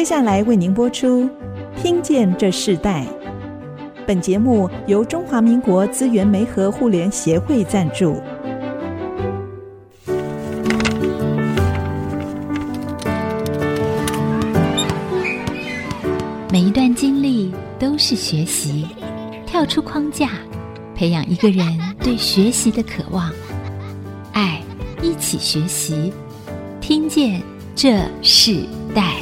接下来为您播出《听见这世代》。本节目由中华民国资源媒和互联协会赞助。每一段经历都是学习，跳出框架，培养一个人对学习的渴望。爱，一起学习，听见这世代。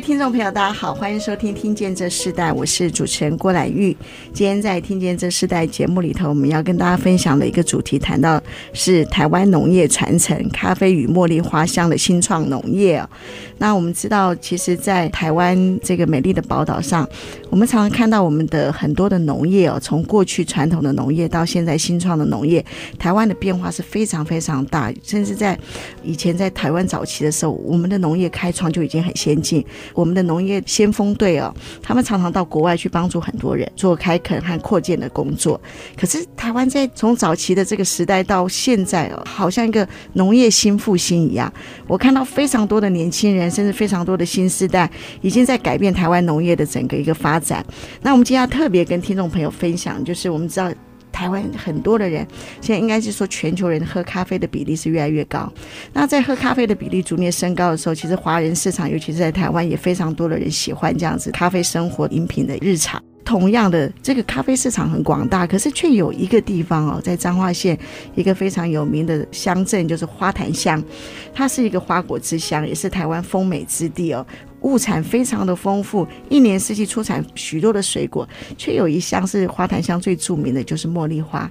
听众朋友，大家好，欢迎收听《听见这世代》，我是主持人郭兰玉。今天在《听见这世代》节目里头，我们要跟大家分享的一个主题，谈到是台湾农业传承、咖啡与茉莉花香的新创农业。那我们知道，其实，在台湾这个美丽的宝岛上，我们常常看到我们的很多的农业哦，从过去传统的农业到现在新创的农业，台湾的变化是非常非常大。甚至在以前在台湾早期的时候，我们的农业开创就已经很先进。我们的农业先锋队哦，他们常常到国外去帮助很多人做开垦和扩建的工作。可是台湾在从早期的这个时代到现在哦，好像一个农业新复兴一样。我看到非常多的年轻人，甚至非常多的新世代，已经在改变台湾农业的整个一个发展。那我们今天要特别跟听众朋友分享，就是我们知道。台湾很多的人，现在应该是说全球人喝咖啡的比例是越来越高。那在喝咖啡的比例逐年升高的时候，其实华人市场，尤其是在台湾，也非常多的人喜欢这样子咖啡生活饮品的日常。同样的，这个咖啡市场很广大，可是却有一个地方哦，在彰化县一个非常有名的乡镇，就是花坛乡，它是一个花果之乡，也是台湾丰美之地哦。物产非常的丰富，一年四季出产许多的水果，却有一项是花坛乡最著名的就是茉莉花。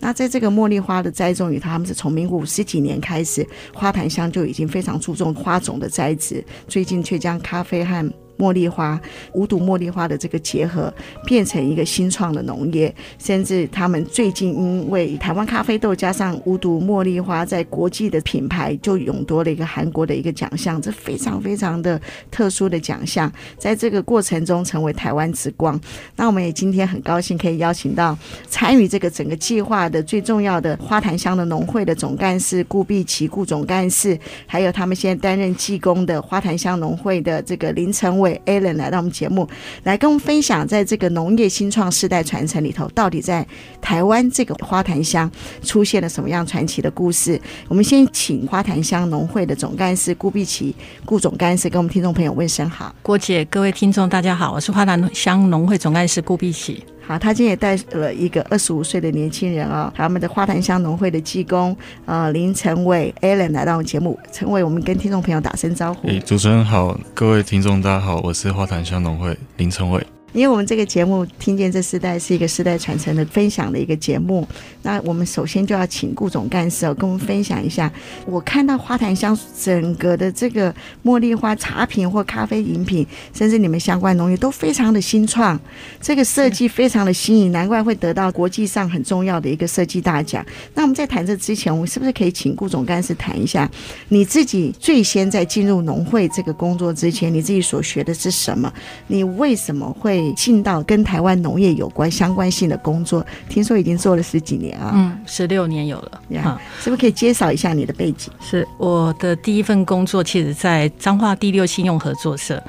那在这个茉莉花的栽种里，他们是从民国五十几年开始，花坛乡就已经非常注重花种的栽植，最近却将咖啡和茉莉花、无毒茉莉花的这个结合，变成一个新创的农业，甚至他们最近因为台湾咖啡豆加上无毒茉莉花，在国际的品牌就勇夺了一个韩国的一个奖项，这非常非常的特殊的奖项，在这个过程中成为台湾之光。那我们也今天很高兴可以邀请到参与这个整个计划的最重要的花坛乡的农会的总干事顾碧琪顾总干事，还有他们现在担任技工的花坛乡农会的这个林成伟。Alan 来到我们节目，来跟我们分享，在这个农业新创世代传承里头，到底在台湾这个花坛乡出现了什么样传奇的故事？我们先请花坛乡农会的总干事顾碧琪顾总干事跟我们听众朋友问声好。郭姐，各位听众大家好，我是花坛乡农会总干事顾碧琪。好，他今天也带了一个二十五岁的年轻人啊、哦，他们的花坛乡农会的技工呃林成伟 Alan 来到我们节目。成伟，我们跟听众朋友打声招呼。诶，主持人好，各位听众大家好，我是花坛乡农会林成伟。因为我们这个节目听见这世代是一个世代传承的分享的一个节目，那我们首先就要请顾总干事，跟我们分享一下。我看到花坛乡整个的这个茉莉花茶品或咖啡饮品，甚至你们相关农业都非常的新创，这个设计非常的新颖，难怪会得到国际上很重要的一个设计大奖。那我们在谈这之前，我们是不是可以请顾总干事谈一下，你自己最先在进入农会这个工作之前，你自己所学的是什么？你为什么会？进到跟台湾农业有关相关性的工作，听说已经做了十几年啊，嗯，十六年有了，好，是不是可以介绍一下你的背景？是我的第一份工作，其实在彰化第六信用合作社，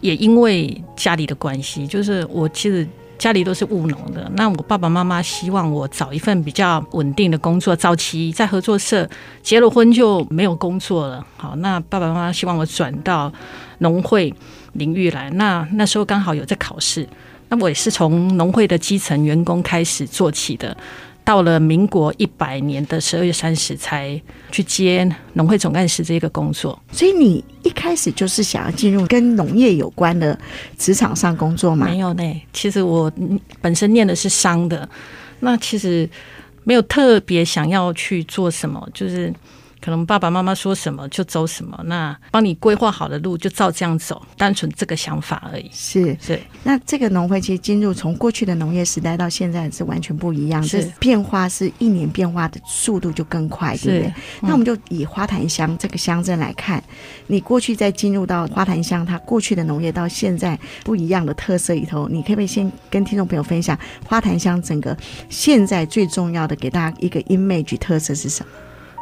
也因为家里的关系，就是我其实家里都是务农的，那我爸爸妈妈希望我找一份比较稳定的工作，早期在合作社结了婚就没有工作了，好，那爸爸妈妈希望我转到农会。领域来，那那时候刚好有在考试，那我也是从农会的基层员工开始做起的，到了民国一百年的十二月三十才去接农会总干事这个工作。所以你一开始就是想要进入跟农业有关的职场上工作吗？没有呢，其实我本身念的是商的，那其实没有特别想要去做什么，就是。可能爸爸妈妈说什么就走什么，那帮你规划好的路就照这样走，单纯这个想法而已。是是，那这个农会其实进入从过去的农业时代到现在是完全不一样，是是变化是一年变化的速度就更快，对不对？嗯、那我们就以花坛乡这个乡镇来看，你过去在进入到花坛乡，它过去的农业到现在不一样的特色里头，你可不可以先跟听众朋友分享花坛乡整个现在最重要的给大家一个 image 特色是什么？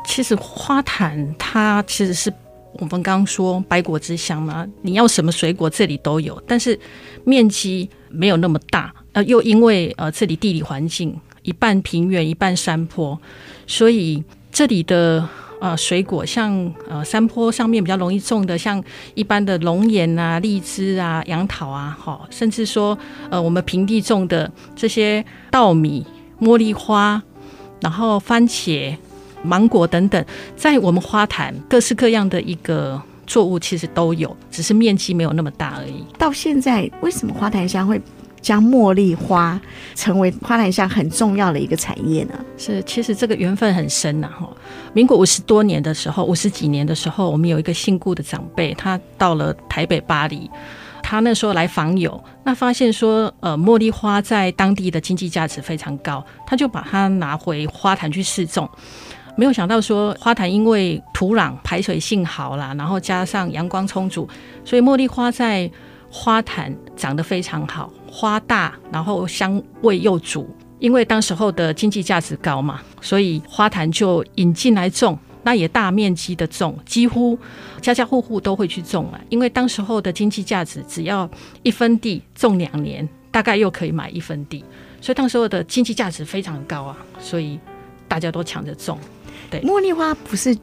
其实花坛它其实是我们刚刚说百果之乡嘛，你要什么水果这里都有，但是面积没有那么大，呃，又因为呃这里地理环境一半平原一半山坡，所以这里的呃水果像呃山坡上面比较容易种的，像一般的龙眼啊、荔枝啊、杨桃啊，哈，甚至说呃我们平地种的这些稻米、茉莉花，然后番茄。芒果等等，在我们花坛各式各样的一个作物其实都有，只是面积没有那么大而已。到现在，为什么花坛乡会将茉莉花成为花坛乡很重要的一个产业呢？是，其实这个缘分很深呐。哈，民国五十多年的时候，五十几年的时候，我们有一个姓顾的长辈，他到了台北巴黎，他那时候来访友，那发现说，呃，茉莉花在当地的经济价值非常高，他就把它拿回花坛去试种。没有想到说花坛因为土壤排水性好啦，然后加上阳光充足，所以茉莉花在花坛长得非常好，花大，然后香味又足。因为当时候的经济价值高嘛，所以花坛就引进来种，那也大面积的种，几乎家家户户都会去种了。因为当时候的经济价值只要一分地种两年，大概又可以买一分地，所以当时候的经济价值非常高啊，所以大家都抢着种。对，茉莉花不是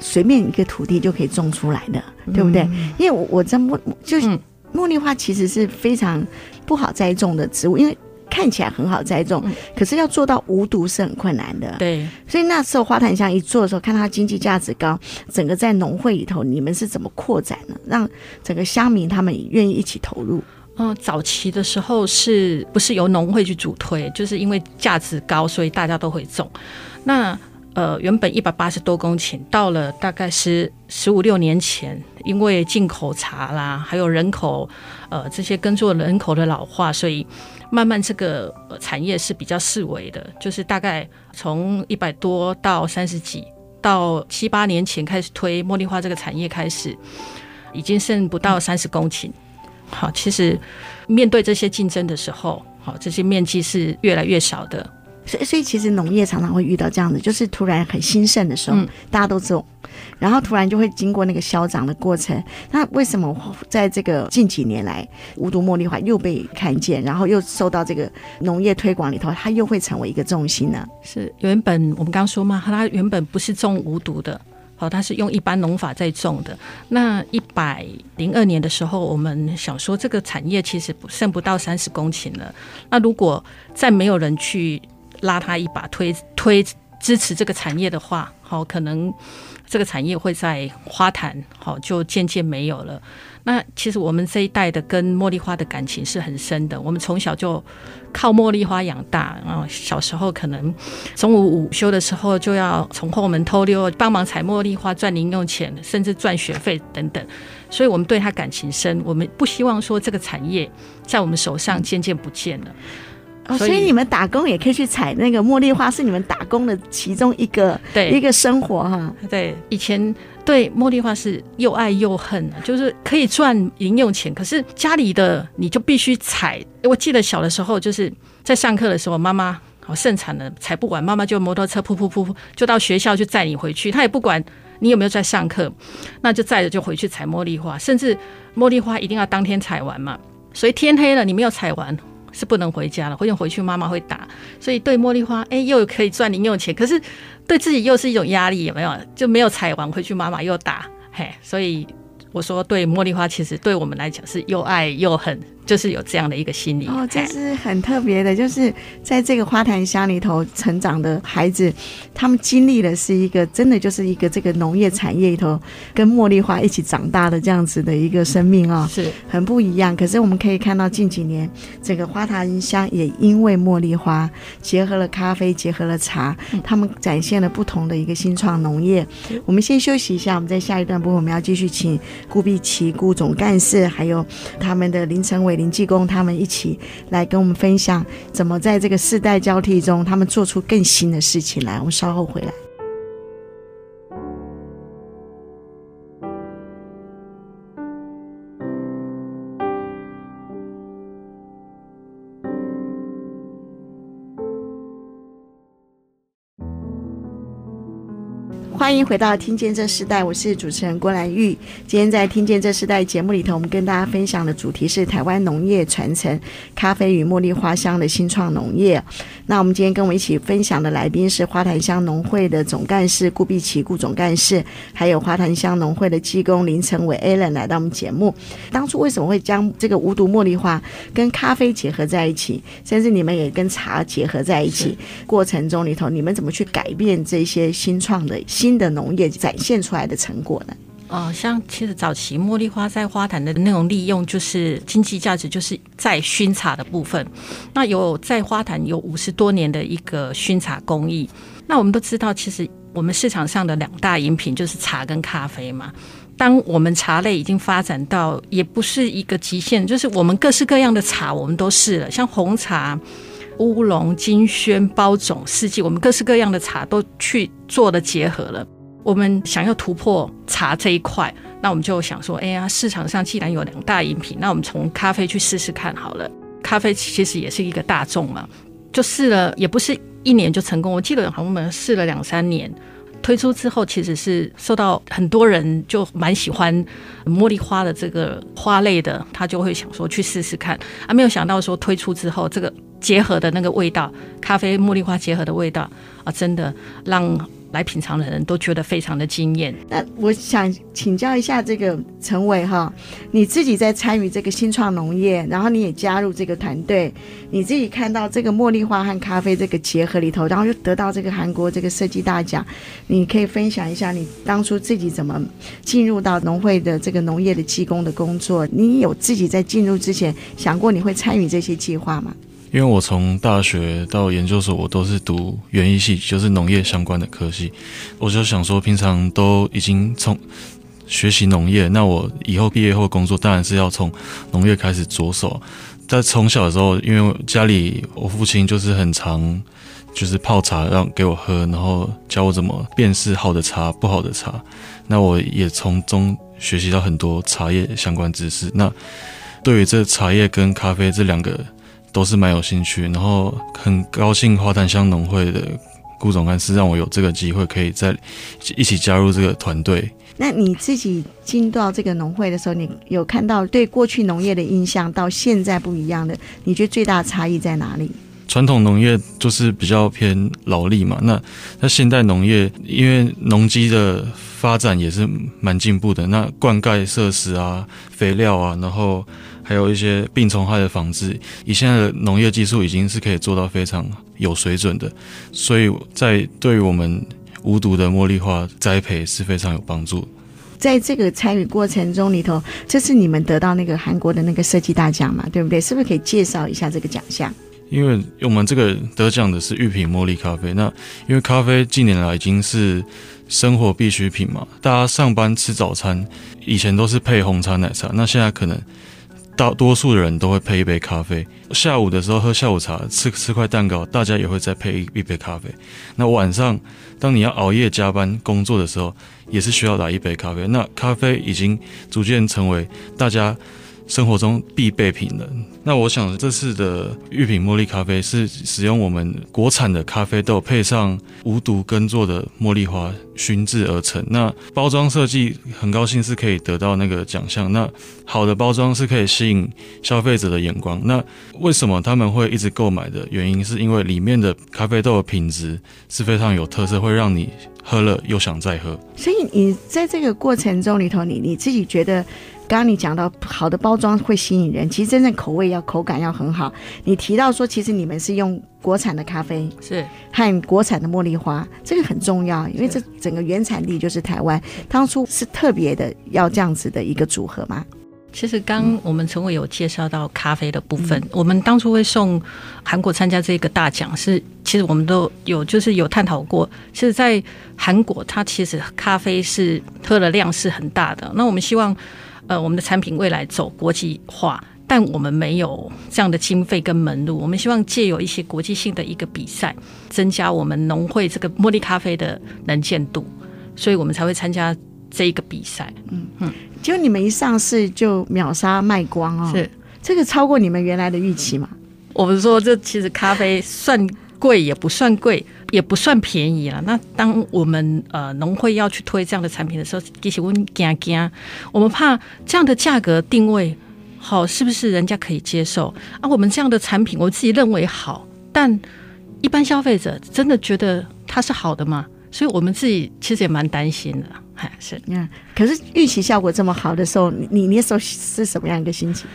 随便一个土地就可以种出来的，嗯、对不对？因为我我在茉就是茉莉花其实是非常不好栽种的植物，因为看起来很好栽种，嗯、可是要做到无毒是很困难的。对，所以那时候花坛香一做的时候，看它经济价值高，整个在农会里头，你们是怎么扩展呢？让整个乡民他们愿意一起投入？嗯、呃，早期的时候是不是由农会去主推？就是因为价值高，所以大家都会种。那呃，原本一百八十多公顷，到了大概是十五六年前，因为进口茶啦，还有人口，呃，这些耕作人口的老化，所以慢慢这个产业是比较式微的，就是大概从一百多到三十几，到七八年前开始推茉莉花这个产业开始，已经剩不到三十公顷。好，其实面对这些竞争的时候，好，这些面积是越来越少的。所以，所以其实农业常常会遇到这样子，就是突然很兴盛的时候，嗯、大家都种，然后突然就会经过那个消长的过程。那为什么在这个近几年来，无毒茉莉花又被看见，然后又受到这个农业推广里头，它又会成为一个重心呢？是原本我们刚刚说嘛，它原本不是种无毒的，好，它是用一般农法在种的。那一百零二年的时候，我们想说这个产业其实剩不到三十公顷了。那如果再没有人去拉他一把，推推支持这个产业的话，好，可能这个产业会在花坛，好，就渐渐没有了。那其实我们这一代的跟茉莉花的感情是很深的，我们从小就靠茉莉花养大，然后小时候可能中午午休的时候就要从后门偷溜帮忙采茉莉花赚零用钱，甚至赚学费等等，所以我们对他感情深。我们不希望说这个产业在我们手上渐渐不见了。哦，所以你们打工也可以去采那个茉莉花，是你们打工的其中一个对一个生活哈。对，以前对茉莉花是又爱又恨，就是可以赚零用钱，可是家里的你就必须采。我记得小的时候，就是在上课的时候，妈妈好盛产了，采不完，妈妈就摩托车噗噗噗噗就到学校去载你回去，她也不管你有没有在上课，那就载着就回去采茉莉花，甚至茉莉花一定要当天采完嘛，所以天黑了你没有采完。是不能回家了，回回去妈妈会打，所以对茉莉花，哎，又可以赚零用钱，可是对自己又是一种压力，有没有？就没有采完回去，妈妈又打，嘿，所以我说对茉莉花，其实对我们来讲是又爱又恨。就是有这样的一个心理哦，这是很特别的，就是在这个花坛乡里头成长的孩子，他们经历的是一个真的就是一个这个农业产业里头跟茉莉花一起长大的这样子的一个生命啊、哦，是很不一样。可是我们可以看到近几年这个花坛乡也因为茉莉花结合了咖啡，结合了茶，他们展现了不同的一个新创农业。我们先休息一下，我们在下一段部分我们要继续请顾碧琪顾总干事还有他们的林成伟。林济公他们一起来跟我们分享，怎么在这个世代交替中，他们做出更新的事情来。我们稍后回来。欢迎回到《听见这时代》，我是主持人郭兰玉。今天在《听见这时代》节目里头，我们跟大家分享的主题是台湾农业传承咖啡与茉莉花香的新创农业。那我们今天跟我们一起分享的来宾是花坛乡农会的总干事顾碧琪顾总干事，还有花坛乡农会的技工林成伟 Alan 来到我们节目。当初为什么会将这个无毒茉莉花跟咖啡结合在一起，甚至你们也跟茶结合在一起？过程中里头，你们怎么去改变这些新创的新？新的农业展现出来的成果呢？哦，像其实早期茉莉花在花坛的那种利用，就是经济价值，就是在熏茶的部分。那有在花坛有五十多年的一个熏茶工艺。那我们都知道，其实我们市场上的两大饮品就是茶跟咖啡嘛。当我们茶类已经发展到也不是一个极限，就是我们各式各样的茶我们都试了，像红茶。乌龙、金萱、包种、四季，我们各式各样的茶都去做了结合了。我们想要突破茶这一块，那我们就想说，哎呀，市场上既然有两大饮品，那我们从咖啡去试试看好了。咖啡其实也是一个大众嘛，就试了，也不是一年就成功。我记得好像我们试了两三年。推出之后，其实是受到很多人就蛮喜欢茉莉花的这个花类的，他就会想说去试试看啊，没有想到说推出之后，这个结合的那个味道，咖啡茉莉花结合的味道啊，真的让。来品尝的人都觉得非常的惊艳。那我想请教一下这个陈伟哈，你自己在参与这个新创农业，然后你也加入这个团队，你自己看到这个茉莉花和咖啡这个结合里头，然后又得到这个韩国这个设计大奖，你可以分享一下你当初自己怎么进入到农会的这个农业的技工的工作？你有自己在进入之前想过你会参与这些计划吗？因为我从大学到研究所，我都是读园艺系，就是农业相关的科系。我就想说，平常都已经从学习农业，那我以后毕业后工作当然是要从农业开始着手。在从小的时候，因为家里我父亲就是很常就是泡茶让给我喝，然后教我怎么辨识好的茶、不好的茶。那我也从中学习到很多茶叶相关知识。那对于这茶叶跟咖啡这两个。都是蛮有兴趣，然后很高兴花坛乡农会的顾总干事让我有这个机会，可以在一起加入这个团队。那你自己进到这个农会的时候，你有看到对过去农业的印象到现在不一样的？你觉得最大的差异在哪里？传统农业就是比较偏劳力嘛，那那现代农业因为农机的发展也是蛮进步的，那灌溉设施啊、肥料啊，然后。还有一些病虫害的防治，以现在的农业技术已经是可以做到非常有水准的，所以在对于我们无毒的茉莉花栽培是非常有帮助。在这个参与过程中里头，这次你们得到那个韩国的那个设计大奖嘛？对不对？是不是可以介绍一下这个奖项？因为我们这个得奖的是玉品茉莉咖啡，那因为咖啡近年来已经是生活必需品嘛，大家上班吃早餐以前都是配红茶奶茶，那现在可能。大多数的人都会配一杯咖啡，下午的时候喝下午茶，吃吃块蛋糕，大家也会再配一一杯咖啡。那晚上，当你要熬夜加班工作的时候，也是需要来一杯咖啡。那咖啡已经逐渐成为大家。生活中必备品的。那我想这次的玉品茉莉咖啡是使用我们国产的咖啡豆，配上无毒耕作的茉莉花熏制而成。那包装设计很高兴是可以得到那个奖项。那好的包装是可以吸引消费者的眼光。那为什么他们会一直购买的原因，是因为里面的咖啡豆的品质是非常有特色，会让你喝了又想再喝。所以你在这个过程中里头，你你自己觉得？刚刚你讲到好的包装会吸引人，其实真正口味要口感要很好。你提到说，其实你们是用国产的咖啡是和国产的茉莉花，这个很重要，因为这整个原产地就是台湾。当初是特别的要这样子的一个组合吗？其实刚我们陈伟有介绍到咖啡的部分，嗯、我们当初会送韩国参加这个大奖，是其实我们都有就是有探讨过。其实，在韩国，它其实咖啡是喝的量是很大的。那我们希望，呃，我们的产品未来走国际化，但我们没有这样的经费跟门路。我们希望借有一些国际性的一个比赛，增加我们农会这个茉莉咖啡的能见度，所以我们才会参加这一个比赛。嗯嗯。就你们一上市就秒杀卖光哦，是这个超过你们原来的预期吗？我们说这其实咖啡算贵也不算贵，也不算便宜了。那当我们呃农会要去推这样的产品的时候，其实我们惊惊，我们怕这样的价格定位好是不是人家可以接受啊？我们这样的产品我自己认为好，但一般消费者真的觉得它是好的吗？所以我们自己其实也蛮担心的。还是，嗯，可是预期效果这么好的时候，你你那时候是什么样一个心情？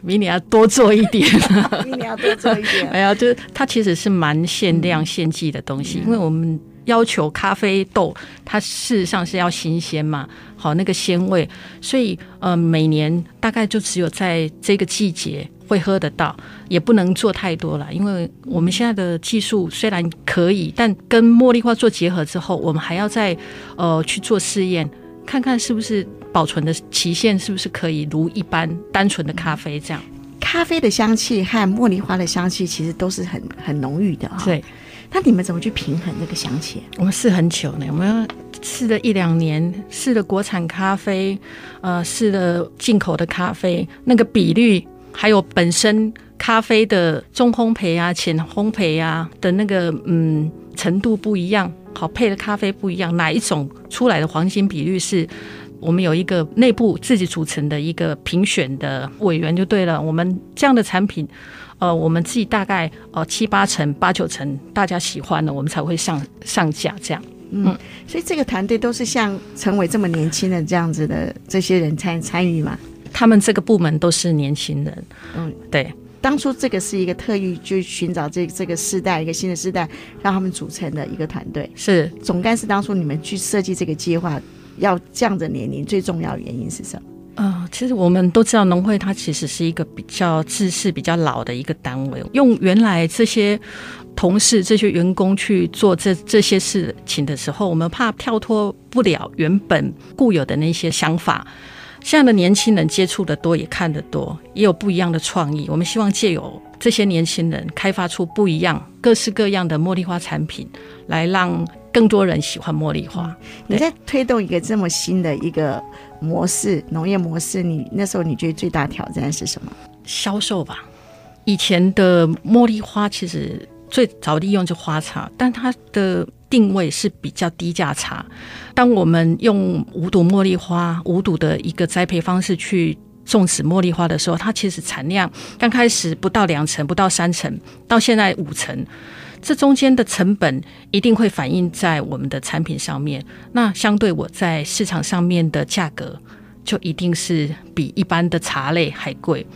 哎，明年要多做一点，比你要多做一点。哎呀，就是它其实是蛮限量限季的东西，嗯、因为我们要求咖啡豆它事实上是要新鲜嘛，好那个鲜味，所以呃，每年大概就只有在这个季节。会喝得到，也不能做太多了，因为我们现在的技术虽然可以，但跟茉莉花做结合之后，我们还要再呃去做试验，看看是不是保存的期限是不是可以如一般单纯的咖啡这样。咖啡的香气和茉莉花的香气其实都是很很浓郁的啊、哦。对，那你们怎么去平衡这个香气？我们试很久呢，我们试了一两年，试了国产咖啡，呃，试了进口的咖啡，那个比率。还有本身咖啡的中烘焙啊、浅烘焙啊的那个嗯程度不一样，好配的咖啡不一样，哪一种出来的黄金比率是？我们有一个内部自己组成的一个评选的委员就对了。我们这样的产品，呃，我们自己大概呃七八成、八九成大家喜欢了，我们才会上上架这样。嗯，所以这个团队都是像陈伟这么年轻的这样子的这些人参参与嘛？他们这个部门都是年轻人，嗯，对。当初这个是一个特意去寻找这这个世代一个新的世代，让他们组成的一个团队。是总干事当初你们去设计这个计划，要这样的年龄，最重要的原因是什么？呃，其实我们都知道农会它其实是一个比较制式比较老的一个单位，用原来这些同事、这些员工去做这这些事情的时候，我们怕跳脱不了原本固有的那些想法。现在的年轻人接触的多，也看得多，也有不一样的创意。我们希望借由这些年轻人，开发出不一样、各式各样的茉莉花产品，来让更多人喜欢茉莉花。你在推动一个这么新的一个模式，农业模式，你那时候你觉得最大挑战是什么？销售吧。以前的茉莉花其实最早利用就花茶，但它的定位是比较低价茶。当我们用无毒茉莉花、无毒的一个栽培方式去种植茉莉花的时候，它其实产量刚开始不到两成，不到三成，到现在五成，这中间的成本一定会反映在我们的产品上面。那相对我在市场上面的价格，就一定是比一般的茶类还贵。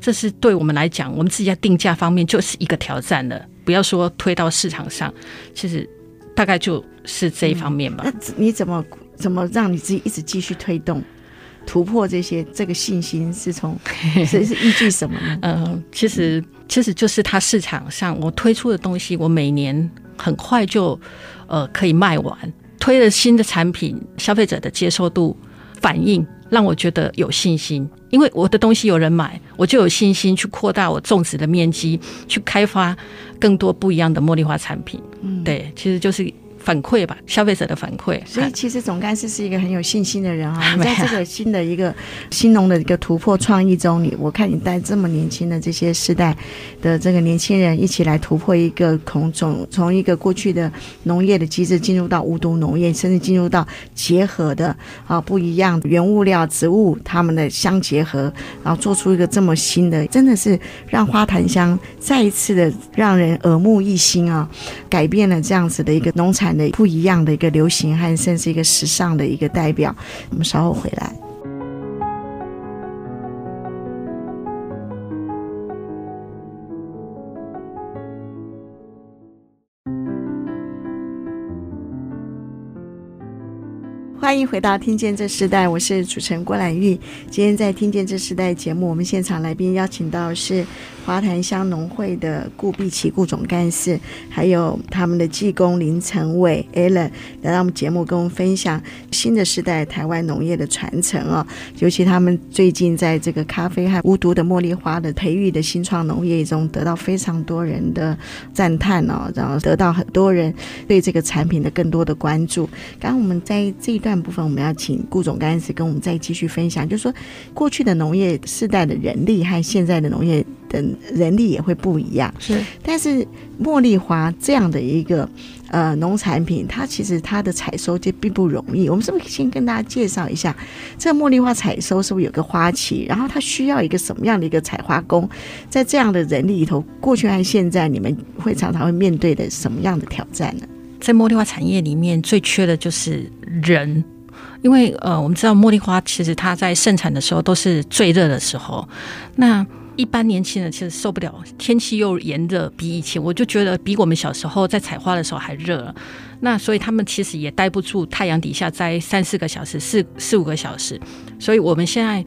这是对我们来讲，我们自己在定价方面就是一个挑战了。不要说推到市场上，其实。大概就是这一方面吧。那你怎么怎么让你自己一直继续推动突破这些？这个信心是从 是是依据什么呢？嗯、呃，其实其实就是它市场上我推出的东西，我每年很快就呃可以卖完。推了新的产品，消费者的接受度反应让我觉得有信心，因为我的东西有人买，我就有信心去扩大我种植的面积，去开发更多不一样的茉莉花产品。嗯，对，其实就是。反馈吧，消费者的反馈。所以其实总干事是一个很有信心的人啊！你在这个新的一个新农的一个突破创意中，你我看你带这么年轻的这些世代的这个年轻人一起来突破一个从从从一个过去的农业的机制进入到无毒农业，甚至进入到结合的啊不一样原物料植物它们的相结合，然后做出一个这么新的，真的是让花坛香再一次的让人耳目一新啊！改变了这样子的一个农产。的不一样的一个流行，还甚至一个时尚的一个代表。我们稍后回来。欢迎回到《听见这时代》，我是主持人郭兰玉。今天在《听见这时代》节目，我们现场来宾邀请到是华坛乡农会的顾碧琪顾总干事，还有他们的技工林成伟 Alan 来到我们节目，跟我们分享新的时代台湾农业的传承啊。尤其他们最近在这个咖啡和无毒的茉莉花的培育的新创农业中，得到非常多人的赞叹哦，然后得到很多人对这个产品的更多的关注。刚刚我们在这一段。部分我们要请顾总干事跟我们再继续分享，就是说过去的农业世代的人力和现在的农业的人力也会不一样。是，但是茉莉花这样的一个呃农产品，它其实它的采收就并不容易。我们是不是先跟大家介绍一下，这茉莉花采收是不是有个花期？然后它需要一个什么样的一个采花工？在这样的人力里头，过去和现在，你们会常常会面对的什么样的挑战呢？在茉莉花产业里面，最缺的就是人，因为呃，我们知道茉莉花其实它在盛产的时候都是最热的时候，那一般年轻人其实受不了，天气又炎热，比以前我就觉得比我们小时候在采花的时候还热。了，那所以他们其实也待不住太阳底下待三四个小时，四四五个小时，所以我们现在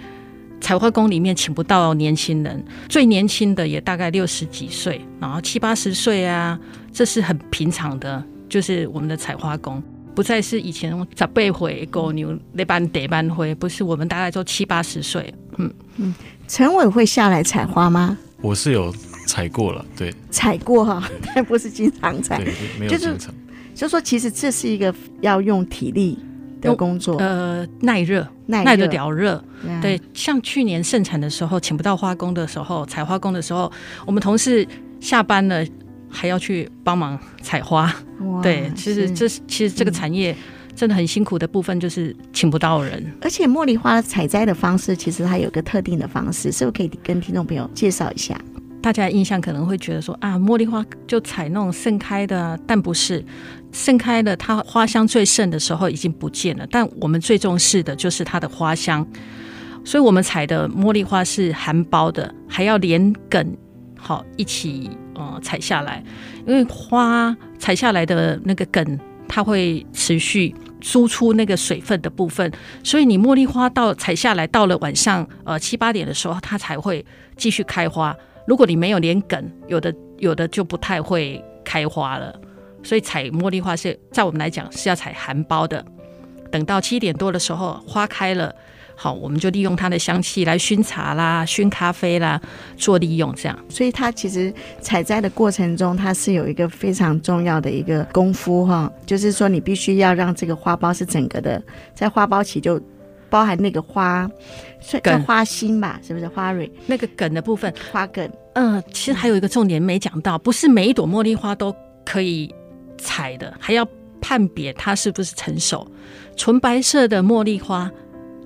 采花工里面请不到年轻人，最年轻的也大概六十几岁，然后七八十岁啊，这是很平常的。就是我们的采花工，不再是以前十八岁狗牛那班得班回，不是我们大概都七八十岁。嗯嗯，陈伟会下来采花吗？我是有采过了，对，采过哈，但不是经常采，对，没有经常。就是，就说其实这是一个要用体力的工作，呃，耐热，耐得了热。对，像去年盛产的时候，请不到花工的时候，采花工的时候，我们同事下班了。还要去帮忙采花，对，其实这其实这个产业真的很辛苦的部分，就是请不到人。而且茉莉花采摘的方式，其实它有个特定的方式，是不是可以跟听众朋友介绍一下？大家印象可能会觉得说啊，茉莉花就采那种盛开的，但不是盛开的，它花香最盛的时候已经不见了。但我们最重视的就是它的花香，所以我们采的茉莉花是含苞的，还要连梗好一起。呃，采下来，因为花采下来的那个梗，它会持续输出那个水分的部分，所以你茉莉花到采下来，到了晚上呃七八点的时候，它才会继续开花。如果你没有连梗，有的有的就不太会开花了。所以采茉莉花是在我们来讲是要采含苞的，等到七点多的时候，花开了。好，我们就利用它的香气来熏茶啦、熏咖啡啦，做利用这样。所以它其实采摘的过程中，它是有一个非常重要的一个功夫哈，就是说你必须要让这个花苞是整个的，在花苞期就包含那个花，梗花心吧，是不是花蕊那个梗的部分？花梗。嗯，其实还有一个重点没讲到，不是每一朵茉莉花都可以采的，还要判别它是不是成熟。纯白色的茉莉花。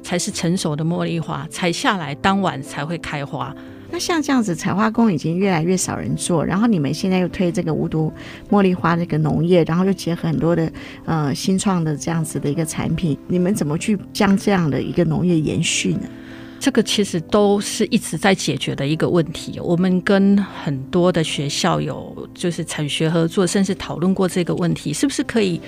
才是成熟的茉莉花，采下来当晚才会开花。那像这样子采花工已经越来越少人做，然后你们现在又推这个无毒茉莉花这个农业，然后又结合很多的呃新创的这样子的一个产品，你们怎么去将这样的一个农业延续呢？这个其实都是一直在解决的一个问题。我们跟很多的学校有就是产学合作，甚至讨论过这个问题，是不是可以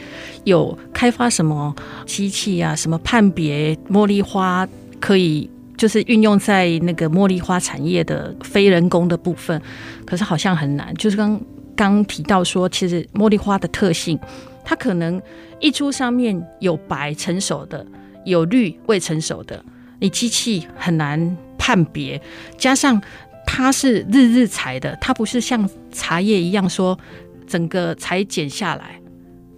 有开发什么机器啊，什么判别茉莉花，可以就是运用在那个茉莉花产业的非人工的部分。可是好像很难。就是刚刚提到说，其实茉莉花的特性，它可能一株上面有白成熟的，有绿未成熟的。你机器很难判别，加上它是日日采的，它不是像茶叶一样说整个裁剪下来，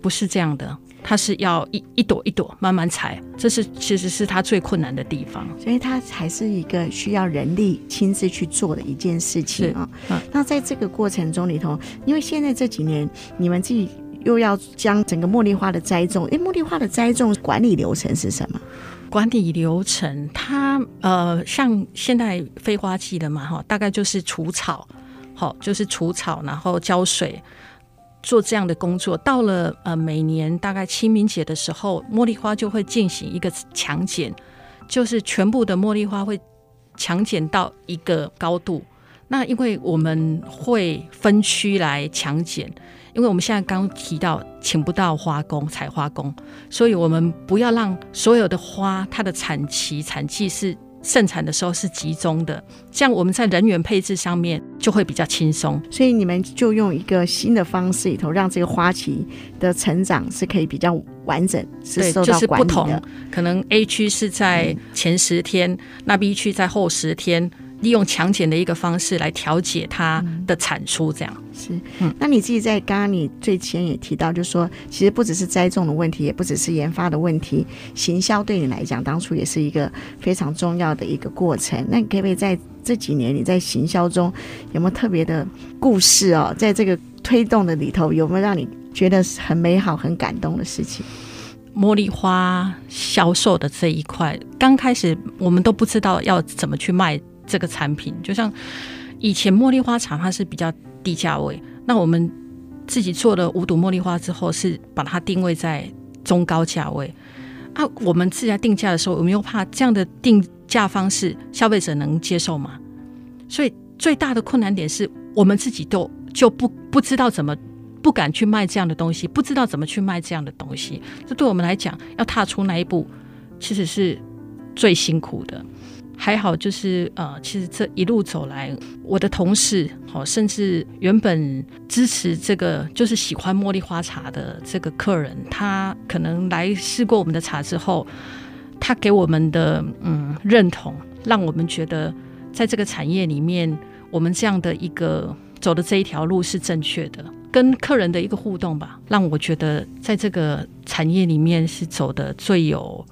不是这样的，它是要一一朵一朵慢慢采，这是其实是它最困难的地方，所以它还是一个需要人力亲自去做的一件事情啊。那在这个过程中里头，因为现在这几年你们自己又要将整个茉莉花的栽种，诶，茉莉花的栽种管理流程是什么？管理流程，它呃，像现在飞花季的嘛，哈，大概就是除草，好，就是除草，然后浇水，做这样的工作。到了呃，每年大概清明节的时候，茉莉花就会进行一个强剪，就是全部的茉莉花会强剪到一个高度。那因为我们会分区来强剪，因为我们现在刚提到请不到花工、采花工，所以我们不要让所有的花它的产期、产季是。盛产的时候是集中的，这样我们在人员配置上面就会比较轻松。所以你们就用一个新的方式里头，让这个花期的成长是可以比较完整，是受到管理的。就是不同，可能 A 区是在前十天，嗯、那 B 区在后十天。利用强碱的一个方式来调节它的产出，这样、嗯、是。嗯，那你自己在刚刚你最前也提到，就是说，其实不只是栽种的问题，也不只是研发的问题，行销对你来讲，当初也是一个非常重要的一个过程。那你可不可以在这几年你在行销中有没有特别的故事哦？在这个推动的里头，有没有让你觉得很美好、很感动的事情？茉莉花销售的这一块，刚开始我们都不知道要怎么去卖。这个产品就像以前茉莉花茶，它是比较低价位。那我们自己做了无毒茉莉花之后，是把它定位在中高价位。啊，我们自己在定价的时候，我们又怕这样的定价方式消费者能接受吗？所以最大的困难点是我们自己都就不不知道怎么不敢去卖这样的东西，不知道怎么去卖这样的东西。这对我们来讲，要踏出那一步，其实是最辛苦的。还好，就是呃，其实这一路走来，我的同事，好，甚至原本支持这个，就是喜欢茉莉花茶的这个客人，他可能来试过我们的茶之后，他给我们的嗯认同，让我们觉得在这个产业里面，我们这样的一个走的这一条路是正确的，跟客人的一个互动吧，让我觉得在这个产业里面是走的最有，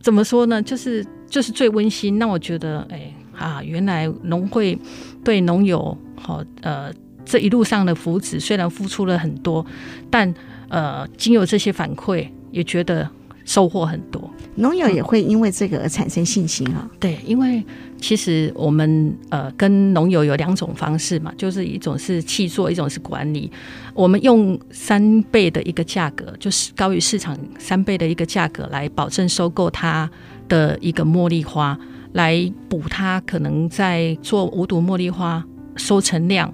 怎么说呢，就是。就是最温馨。那我觉得，哎啊，原来农会对农友好，呃，这一路上的福祉虽然付出了很多，但呃，经由这些反馈，也觉得收获很多。农友也会因为这个而产生信心啊。对，因为其实我们呃跟农友有两种方式嘛，就是一种是气作，一种是管理。我们用三倍的一个价格，就是高于市场三倍的一个价格来保证收购它。的一个茉莉花来补它可能在做无毒茉莉花收成量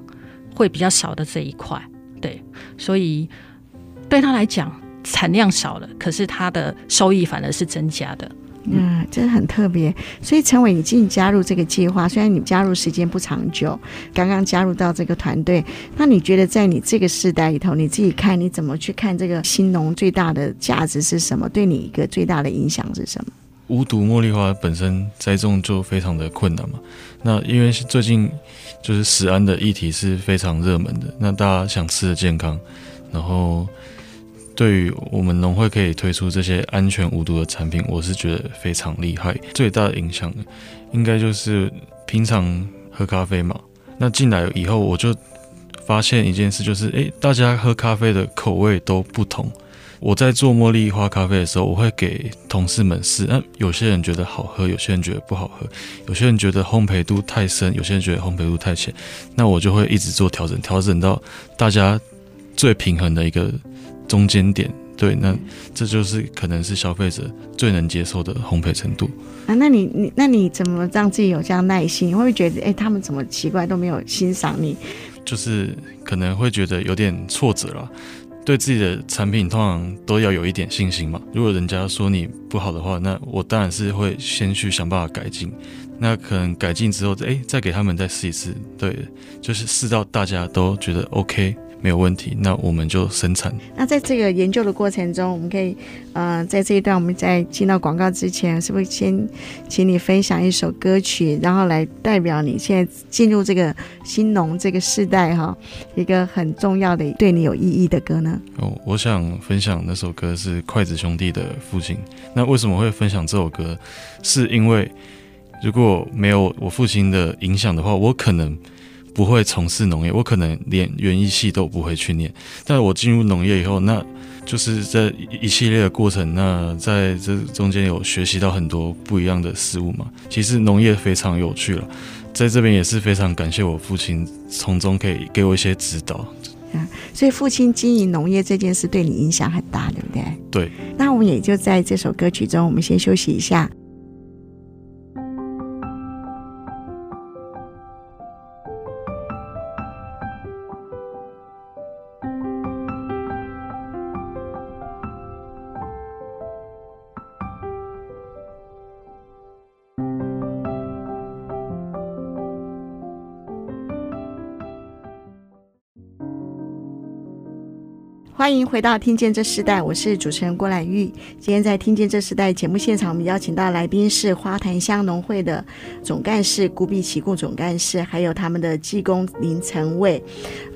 会比较少的这一块，对，所以对他来讲产量少了，可是他的收益反而是增加的。嗯，真的很特别。所以陈伟，你进加入这个计划，虽然你加入时间不长久，刚刚加入到这个团队，那你觉得在你这个时代里头，你自己看你怎么去看这个新农最大的价值是什么？对你一个最大的影响是什么？无毒茉莉花本身栽种就非常的困难嘛，那因为最近就是食安的议题是非常热门的，那大家想吃的健康，然后对于我们农会可以推出这些安全无毒的产品，我是觉得非常厉害。最大的影响应该就是平常喝咖啡嘛，那进来以后我就发现一件事，就是诶，大家喝咖啡的口味都不同。我在做茉莉花咖啡的时候，我会给同事们试。那有些人觉得好喝，有些人觉得不好喝，有些人觉得烘焙度太深，有些人觉得烘焙度太浅。那我就会一直做调整，调整到大家最平衡的一个中间点。对，那这就是可能是消费者最能接受的烘焙程度。啊，那你你那你怎么让自己有这样耐心？你会不会觉得，哎，他们怎么奇怪都没有欣赏你？就是可能会觉得有点挫折了。对自己的产品通常都要有一点信心嘛。如果人家说你不好的话，那我当然是会先去想办法改进。那可能改进之后，哎，再给他们再试一次。对，就是试到大家都觉得 OK。没有问题，那我们就生产。那在这个研究的过程中，我们可以，呃，在这一段我们在进到广告之前，是不是先请你分享一首歌曲，然后来代表你现在进入这个新农这个世代哈，一个很重要的对你有意义的歌呢？哦，我想分享那首歌是筷子兄弟的父亲。那为什么会分享这首歌？是因为如果没有我父亲的影响的话，我可能。不会从事农业，我可能连园艺系都不会去念。但我进入农业以后，那就是在一系列的过程，那在这中间有学习到很多不一样的事物嘛。其实农业非常有趣了，在这边也是非常感谢我父亲，从中可以给我一些指导。啊，所以父亲经营农业这件事对你影响很大，对不对？对。那我们也就在这首歌曲中，我们先休息一下。欢迎回到《听见这世代》，我是主持人郭兰玉。今天在《听见这世代》节目现场，我们邀请到来宾是花坛乡农会的总干事辜碧琪顾总干事，还有他们的技工林成伟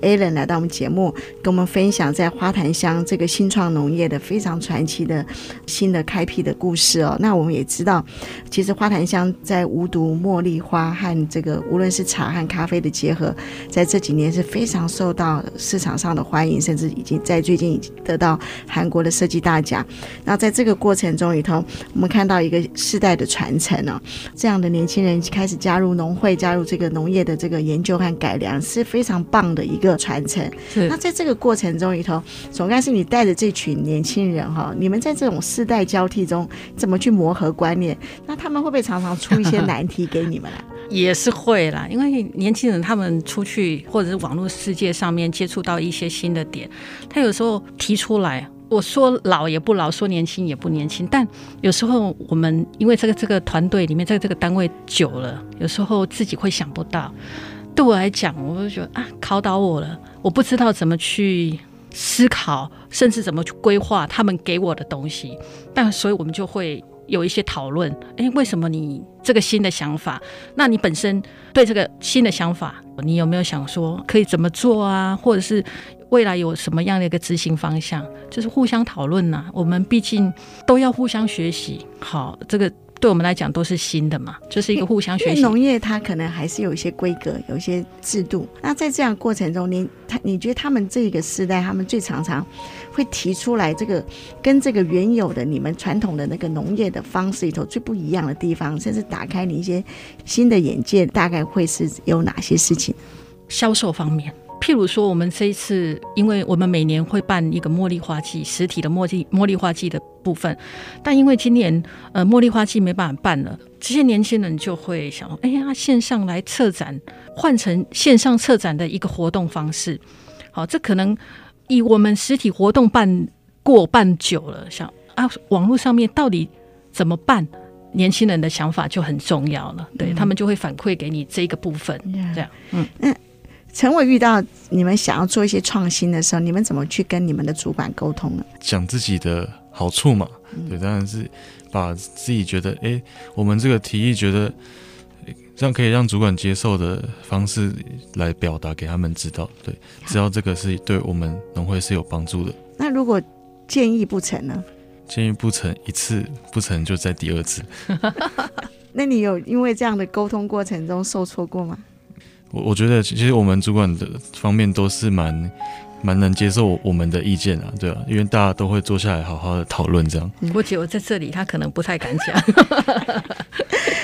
Alan 来到我们节目，跟我们分享在花坛乡这个新创农业的非常传奇的新的开辟的故事哦。那我们也知道，其实花坛乡在无毒茉莉花和这个无论是茶和咖啡的结合，在这几年是非常受到市场上的欢迎，甚至已经在最近经得到韩国的设计大奖。那在这个过程中里头，我们看到一个世代的传承哦，这样的年轻人开始加入农会，加入这个农业的这个研究和改良，是非常棒的一个传承。是。那在这个过程中里头，总该是你带着这群年轻人哈，你们在这种世代交替中怎么去磨合观念？那他们会不会常常出一些 难题给你们来？也是会啦，因为年轻人他们出去或者是网络世界上面接触到一些新的点，他有时候提出来，我说老也不老，说年轻也不年轻。但有时候我们因为这个这个团队里面，在这个单位久了，有时候自己会想不到。对我来讲，我就觉得啊，考倒我了，我不知道怎么去思考，甚至怎么去规划他们给我的东西。但所以我们就会。有一些讨论，诶，为什么你这个新的想法？那你本身对这个新的想法，你有没有想说可以怎么做啊？或者是未来有什么样的一个执行方向？就是互相讨论呐。我们毕竟都要互相学习。好，这个。对我们来讲都是新的嘛，就是一个互相学习。农业它可能还是有一些规格，有一些制度。那在这样过程中，你他你觉得他们这个时代，他们最常常会提出来这个跟这个原有的你们传统的那个农业的方式里头最不一样的地方，甚至打开你一些新的眼界，大概会是有哪些事情？销售方面。譬如说，我们这一次，因为我们每年会办一个茉莉花季，实体的茉莉茉莉花季的部分，但因为今年呃茉莉花季没办法办了，这些年轻人就会想，哎呀，线上来策展，换成线上策展的一个活动方式。好，这可能以我们实体活动办过办久了，想啊，网络上面到底怎么办？年轻人的想法就很重要了，对、嗯、他们就会反馈给你这个部分，这样，嗯嗯。成伟遇到你们想要做一些创新的时候，你们怎么去跟你们的主管沟通呢？讲自己的好处嘛，对，当然是把自己觉得，哎、欸，我们这个提议觉得这样可以让主管接受的方式来表达给他们知道，对，知道这个是对我们农会是有帮助的。那如果建议不成呢？建议不成，一次不成就在第二次。那你有因为这样的沟通过程中受挫过吗？我我觉得其实我们主管的方面都是蛮蛮能接受我们的意见啊，对啊，因为大家都会坐下来好好的讨论这样。我觉得我在这里他可能不太敢讲。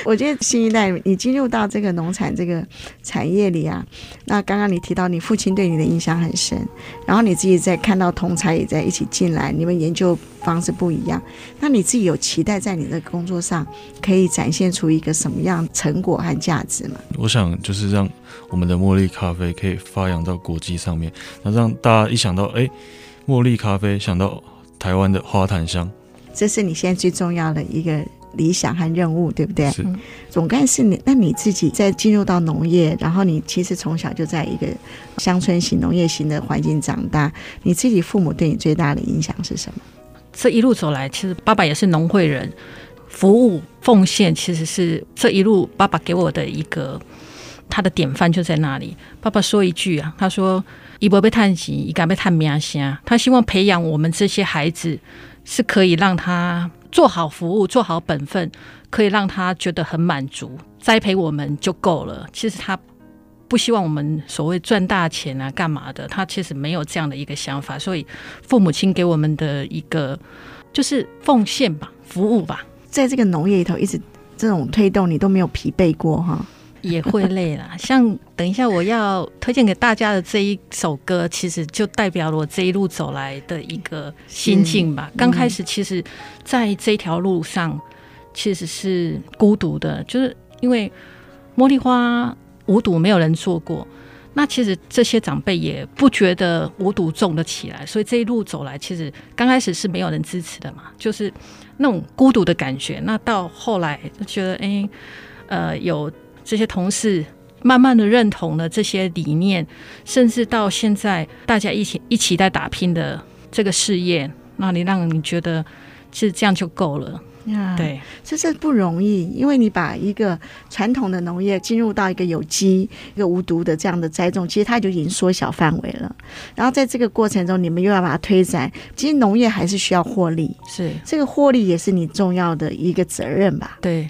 我觉得新一代你进入到这个农产这个产业里啊，那刚刚你提到你父亲对你的印象很深，然后你自己在看到同才也在一起进来，你们研究方式不一样，那你自己有期待在你的工作上可以展现出一个什么样成果和价值吗？我想就是让我们的茉莉咖啡可以发扬到国际上面，那让大家一想到哎，茉莉咖啡想到台湾的花坛香，这是你现在最重要的一个。理想和任务，对不对？是。总干事，你那你自己在进入到农业，然后你其实从小就在一个乡村型、农业型的环境长大，你自己父母对你最大的影响是什么？这一路走来，其实爸爸也是农会人，服务奉献其实是这一路爸爸给我的一个他的典范就在那里。爸爸说一句啊，他说：“一不被探及，一敢被探名声。”他希望培养我们这些孩子，是可以让他。做好服务，做好本分，可以让他觉得很满足，栽培我们就够了。其实他不希望我们所谓赚大钱啊，干嘛的？他其实没有这样的一个想法。所以父母亲给我们的一个就是奉献吧，服务吧，在这个农业里头一直这种推动，你都没有疲惫过哈。也会累啦，像等一下我要推荐给大家的这一首歌，其实就代表了我这一路走来的一个心境吧。刚开始，其实在这条路上，其实是孤独的，就是因为茉莉花无毒，没有人做过。那其实这些长辈也不觉得无毒种得起来，所以这一路走来，其实刚开始是没有人支持的嘛，就是那种孤独的感觉。那到后来就觉得，哎，呃，有。这些同事慢慢的认同了这些理念，甚至到现在大家一起一起在打拼的这个事业，那你让你觉得其实这样就够了。呀，对，这是不容易，因为你把一个传统的农业进入到一个有机、一个无毒的这样的栽种，其实它就已经缩小范围了。然后在这个过程中，你们又要把它推展，其实农业还是需要获利，是这个获利也是你重要的一个责任吧？对，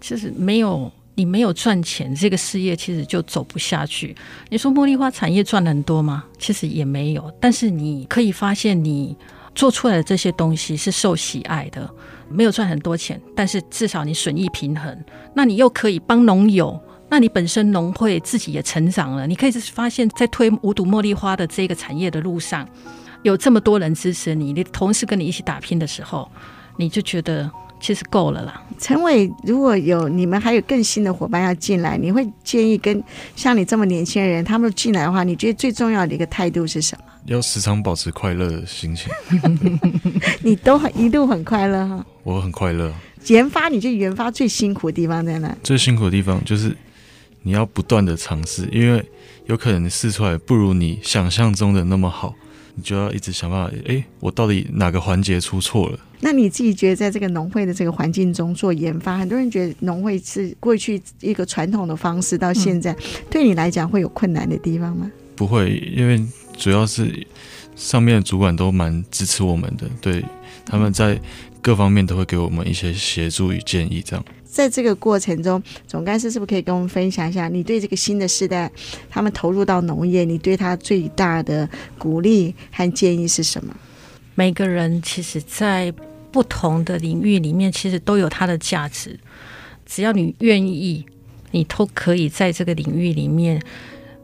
其实没有你没有赚钱，这个事业其实就走不下去。你说茉莉花产业赚很多吗？其实也没有，但是你可以发现你。做出来的这些东西是受喜爱的，没有赚很多钱，但是至少你损益平衡。那你又可以帮农友，那你本身农会自己也成长了。你可以发现，在推无毒茉莉花的这个产业的路上，有这么多人支持你，你同事跟你一起打拼的时候，你就觉得其实够了啦。陈伟，如果有你们还有更新的伙伴要进来，你会建议跟像你这么年轻的人，他们进来的话，你觉得最重要的一个态度是什么？要时常保持快乐的心情。你都很一路很快乐哈。我很快乐。研发，你觉得研发最辛苦的地方在哪？最辛苦的地方就是你要不断的尝试，因为有可能你试出来不如你想象中的那么好，你就要一直想办法。哎，我到底哪个环节出错了？那你自己觉得，在这个农会的这个环境中做研发，很多人觉得农会是过去一个传统的方式，到现在、嗯、对你来讲会有困难的地方吗？不会，因为。主要是上面的主管都蛮支持我们的，对，他们在各方面都会给我们一些协助与建议。这样，在这个过程中，总干事是不是可以跟我们分享一下，你对这个新的世代，他们投入到农业，你对他最大的鼓励和建议是什么？每个人其实，在不同的领域里面，其实都有他的价值。只要你愿意，你都可以在这个领域里面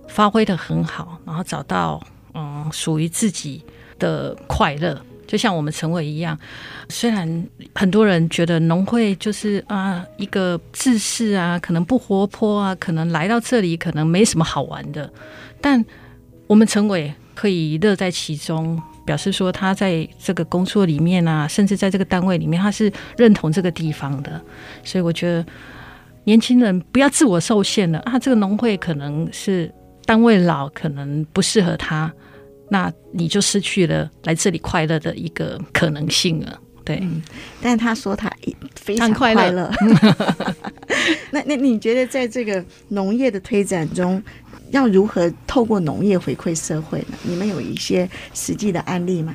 发挥得很好，然后找到。嗯，属于自己的快乐，就像我们陈伟一样。虽然很多人觉得农会就是啊一个制式啊，可能不活泼啊，可能来到这里可能没什么好玩的，但我们陈伟可以乐在其中，表示说他在这个工作里面啊，甚至在这个单位里面，他是认同这个地方的。所以我觉得年轻人不要自我受限了啊，这个农会可能是单位老，可能不适合他。那你就失去了来这里快乐的一个可能性了，对。嗯、但他说他非常快乐。那那你觉得在这个农业的推展中，要如何透过农业回馈社会呢？你们有一些实际的案例吗？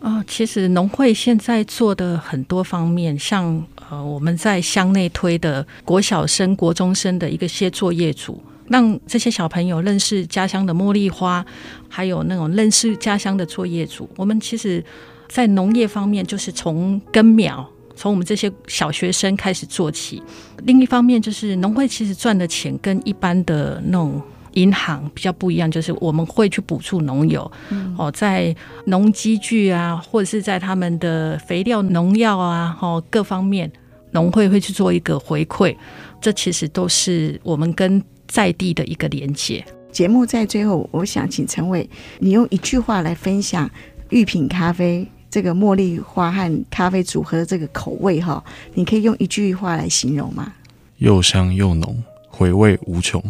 哦，其实农会现在做的很多方面，像呃我们在乡内推的国小生、国中生的一个些作业组。让这些小朋友认识家乡的茉莉花，还有那种认识家乡的作业组。我们其实，在农业方面，就是从根苗，从我们这些小学生开始做起。另一方面，就是农会其实赚的钱跟一般的那种银行比较不一样，就是我们会去补助农友，嗯、哦，在农机具啊，或者是在他们的肥料、农药啊，哦，各方面，农会会去做一个回馈。这其实都是我们跟在地的一个连接。节目在最后，我想请陈伟，你用一句话来分享玉品咖啡这个茉莉花和咖啡组合的这个口味哈，你可以用一句话来形容吗？又香又浓，回味无穷。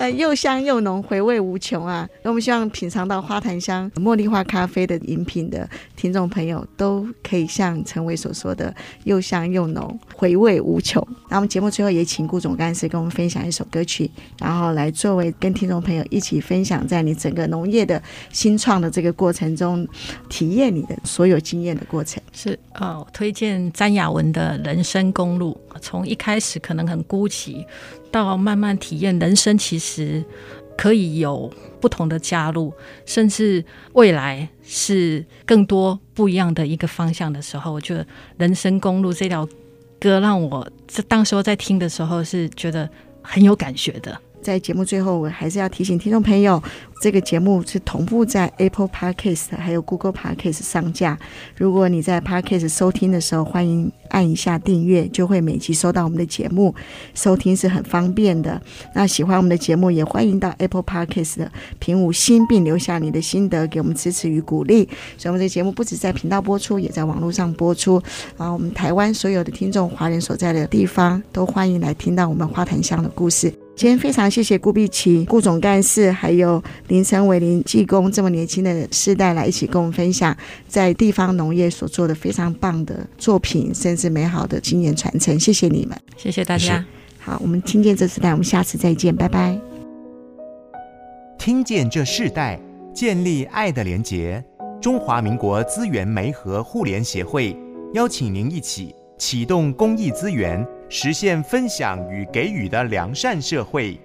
呃，又香又浓，回味无穷啊！那我们希望品尝到花檀香茉莉花咖啡的饮品的听众朋友，都可以像陈伟所说的，又香又浓，回味无穷。那我们节目最后也请顾总干事跟我们分享一首歌曲，然后来作为跟听众朋友一起分享，在你整个农业的新创的这个过程中，体验你的所有经验的过程。是啊，我推荐詹雅雯的《人生公路》，从一开始可能很孤寂。到慢慢体验人生，其实可以有不同的加入，甚至未来是更多不一样的一个方向的时候，我觉得《人生公路》这条歌让我这当时候在听的时候是觉得很有感觉的。在节目最后，我还是要提醒听众朋友，这个节目是同步在 Apple Podcast 还有 Google Podcast 上架。如果你在 Podcast 收听的时候，欢迎按一下订阅，就会每集收到我们的节目，收听是很方便的。那喜欢我们的节目，也欢迎到 Apple Podcast 评五星，并留下你的心得，给我们支持与鼓励。所以，我们这节目不止在频道播出，也在网络上播出。啊，我们台湾所有的听众，华人所在的地方，都欢迎来听到我们花坛乡的故事。今天非常谢谢顾碧琪顾总干事，还有林成伟林技工这么年轻的世代来一起跟我们分享在地方农业所做的非常棒的作品，甚至美好的经验传承。谢谢你们，谢谢大家。好，我们听见这世代，我们下次再见，拜拜。听见这世代，建立爱的连结。中华民国资源媒和互联协会邀请您一起启动公益资源，实现分享与给予的良善社会。